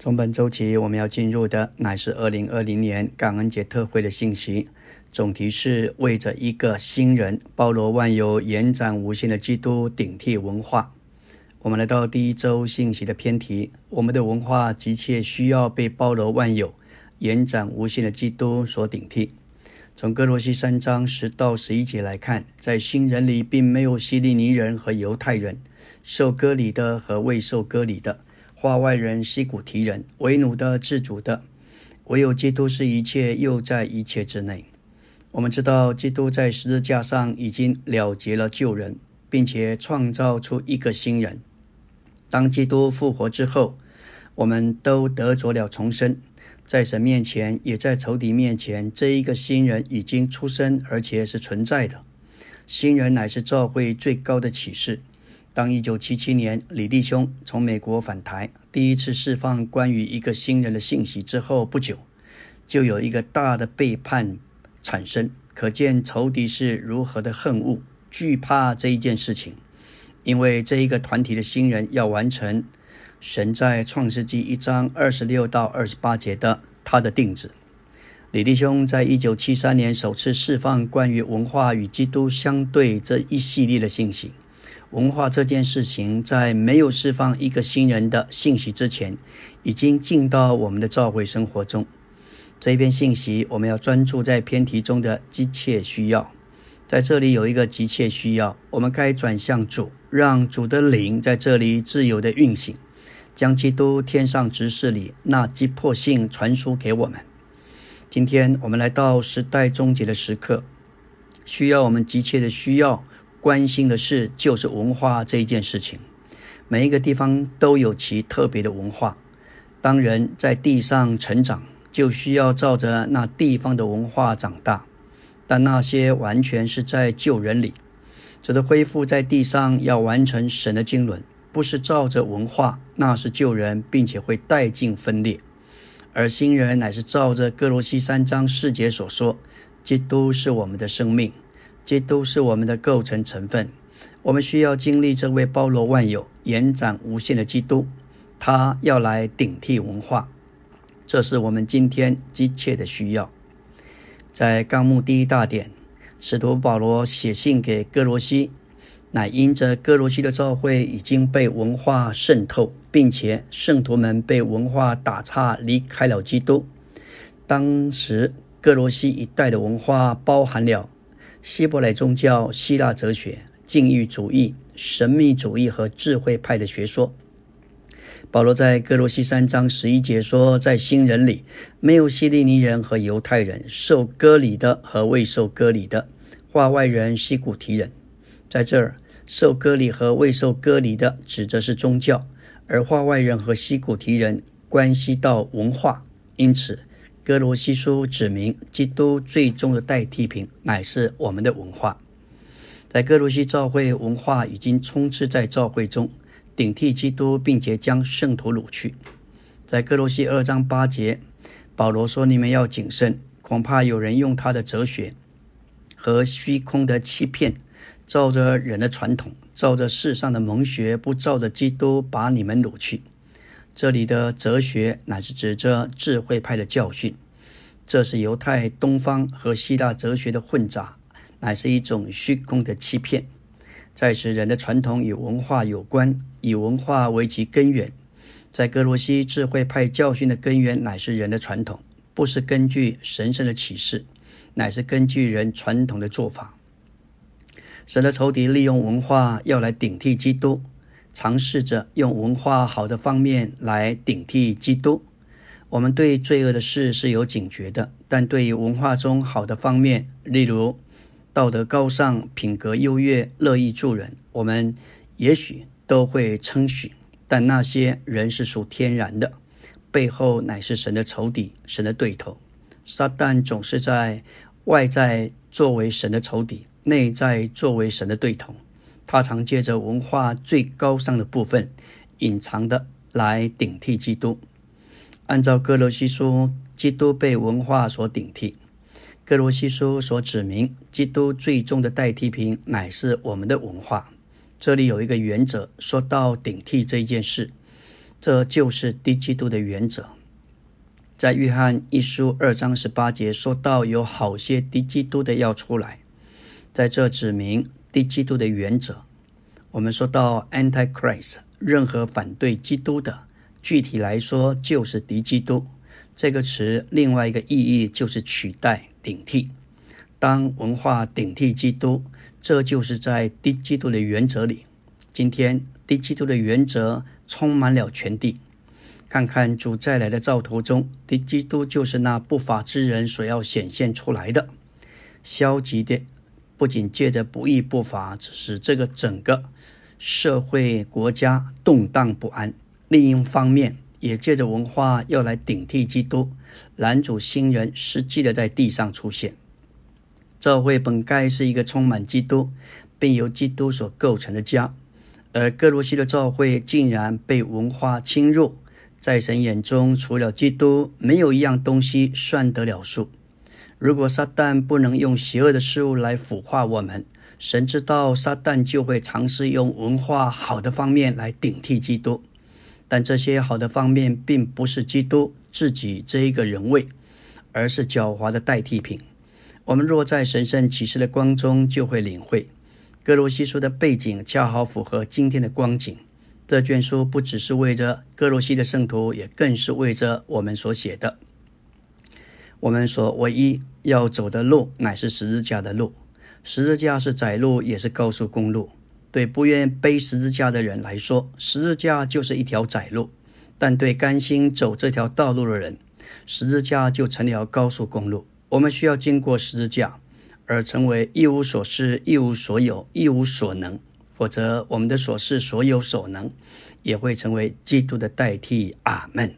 从本周起，我们要进入的乃是二零二零年感恩节特会的信息。总题是为着一个新人，包罗万有、延展无限的基督顶替文化。我们来到第一周信息的偏题：我们的文化急切需要被包罗万有、延展无限的基督所顶替。从哥罗西三章十到十一节来看，在新人里并没有希利尼人和犹太人，受割礼的和未受割礼的。化外人、西古提人、为奴的、自主的，唯有基督是一切，又在一切之内。我们知道，基督在十字架上已经了结了旧人，并且创造出一个新人。当基督复活之后，我们都得着了重生，在神面前，也在仇敌面前，这一个新人已经出生，而且是存在的。新人乃是教会最高的启示。当一九七七年李弟兄从美国返台，第一次释放关于一个新人的信息之后不久，就有一个大的背叛产生。可见仇敌是如何的恨恶、惧怕这一件事情。因为这一个团体的新人要完成神在创世纪一章二十六到二十八节的他的定旨。李弟兄在一九七三年首次释放关于文化与基督相对这一系列的信息。文化这件事情，在没有释放一个新人的信息之前，已经进到我们的教会生活中。这一篇信息，我们要专注在偏题中的急切需要。在这里有一个急切需要，我们该转向主，让主的灵在这里自由的运行，将基督天上执事里那急迫性传输给我们。今天我们来到时代终结的时刻，需要我们急切的需要。关心的事就是文化这一件事情。每一个地方都有其特别的文化。当人在地上成长，就需要照着那地方的文化长大。但那些完全是在旧人里，指的恢复在地上要完成神的经纶，不是照着文化，那是旧人，并且会带进分裂。而新人乃是照着哥罗西三章四节所说，基督是我们的生命。这都是我们的构成成分。我们需要经历这位包罗万有、延展无限的基督，他要来顶替文化，这是我们今天急切的需要。在纲目第一大点，使徒保罗写信给哥罗西，乃因着哥罗西的教会已经被文化渗透，并且圣徒们被文化打岔，离开了基督。当时哥罗西一带的文化包含了。希伯来宗教、希腊哲学、禁欲主义、神秘主义和智慧派的学说。保罗在哥罗西三章十一节说：“在新人里，没有希利尼人和犹太人，受割礼的和未受割礼的，化外人、西古提人。”在这儿，受割礼和未受割礼的指的是宗教，而化外人和西古提人关系到文化，因此。哥罗西书指明，基督最终的代替品乃是我们的文化。在哥罗西教会，文化已经充斥在教会中，顶替基督，并且将圣徒掳去。在哥罗西二章八节，保罗说：“你们要谨慎，恐怕有人用他的哲学和虚空的欺骗，照着人的传统，照着世上的蒙学，不照着基督，把你们掳去。”这里的哲学乃是指着智慧派的教训，这是犹太东方和希腊哲学的混杂，乃是一种虚空的欺骗。在使，人的传统与文化有关，以文化为其根源。在哥罗西智慧派教训的根源乃是人的传统，不是根据神圣的启示，乃是根据人传统的做法。神的仇敌利用文化要来顶替基督。尝试着用文化好的方面来顶替基督。我们对罪恶的事是有警觉的，但对于文化中好的方面，例如道德高尚、品格优越、乐意助人，我们也许都会称许。但那些人是属天然的，背后乃是神的仇敌、神的对头。撒旦总是在外在作为神的仇敌，内在作为神的对头。他常借着文化最高尚的部分，隐藏的来顶替基督。按照哥罗西书，基督被文化所顶替。哥罗西书所指明，基督最终的代替品乃是我们的文化。这里有一个原则，说到顶替这一件事，这就是低基督的原则。在约翰一书二章十八节说到，有好些低基督的要出来，在这指明低基督的原则。我们说到 Antichrist，任何反对基督的，具体来说就是敌基督。这个词另外一个意义就是取代、顶替。当文化顶替基督，这就是在低基督的原则里。今天低基督的原则充满了全地。看看主再来的兆头中，敌基督就是那不法之人所要显现出来的。消极的不仅借着不义不法，使这个整个社会国家动荡不安；另一方面，也借着文化要来顶替基督，拦阻新人实际的在地上出现。教会本该是一个充满基督，并由基督所构成的家，而哥罗西的教会竟然被文化侵入。在神眼中，除了基督，没有一样东西算得了数。如果撒旦不能用邪恶的事物来腐化我们，神知道撒旦就会尝试用文化好的方面来顶替基督。但这些好的方面并不是基督自己这一个人位，而是狡猾的代替品。我们若在神圣启示的光中，就会领会哥罗西书的背景恰好符合今天的光景。这卷书不只是为着哥罗西的圣徒，也更是为着我们所写的。我们所唯一要走的路，乃是十字架的路。十字架是窄路，也是高速公路。对不愿背十字架的人来说，十字架就是一条窄路；但对甘心走这条道路的人，十字架就成了高速公路。我们需要经过十字架，而成为一无所事、一无所有、一无所能。否则，我们的所事所有所能，也会成为基督的代替。阿门。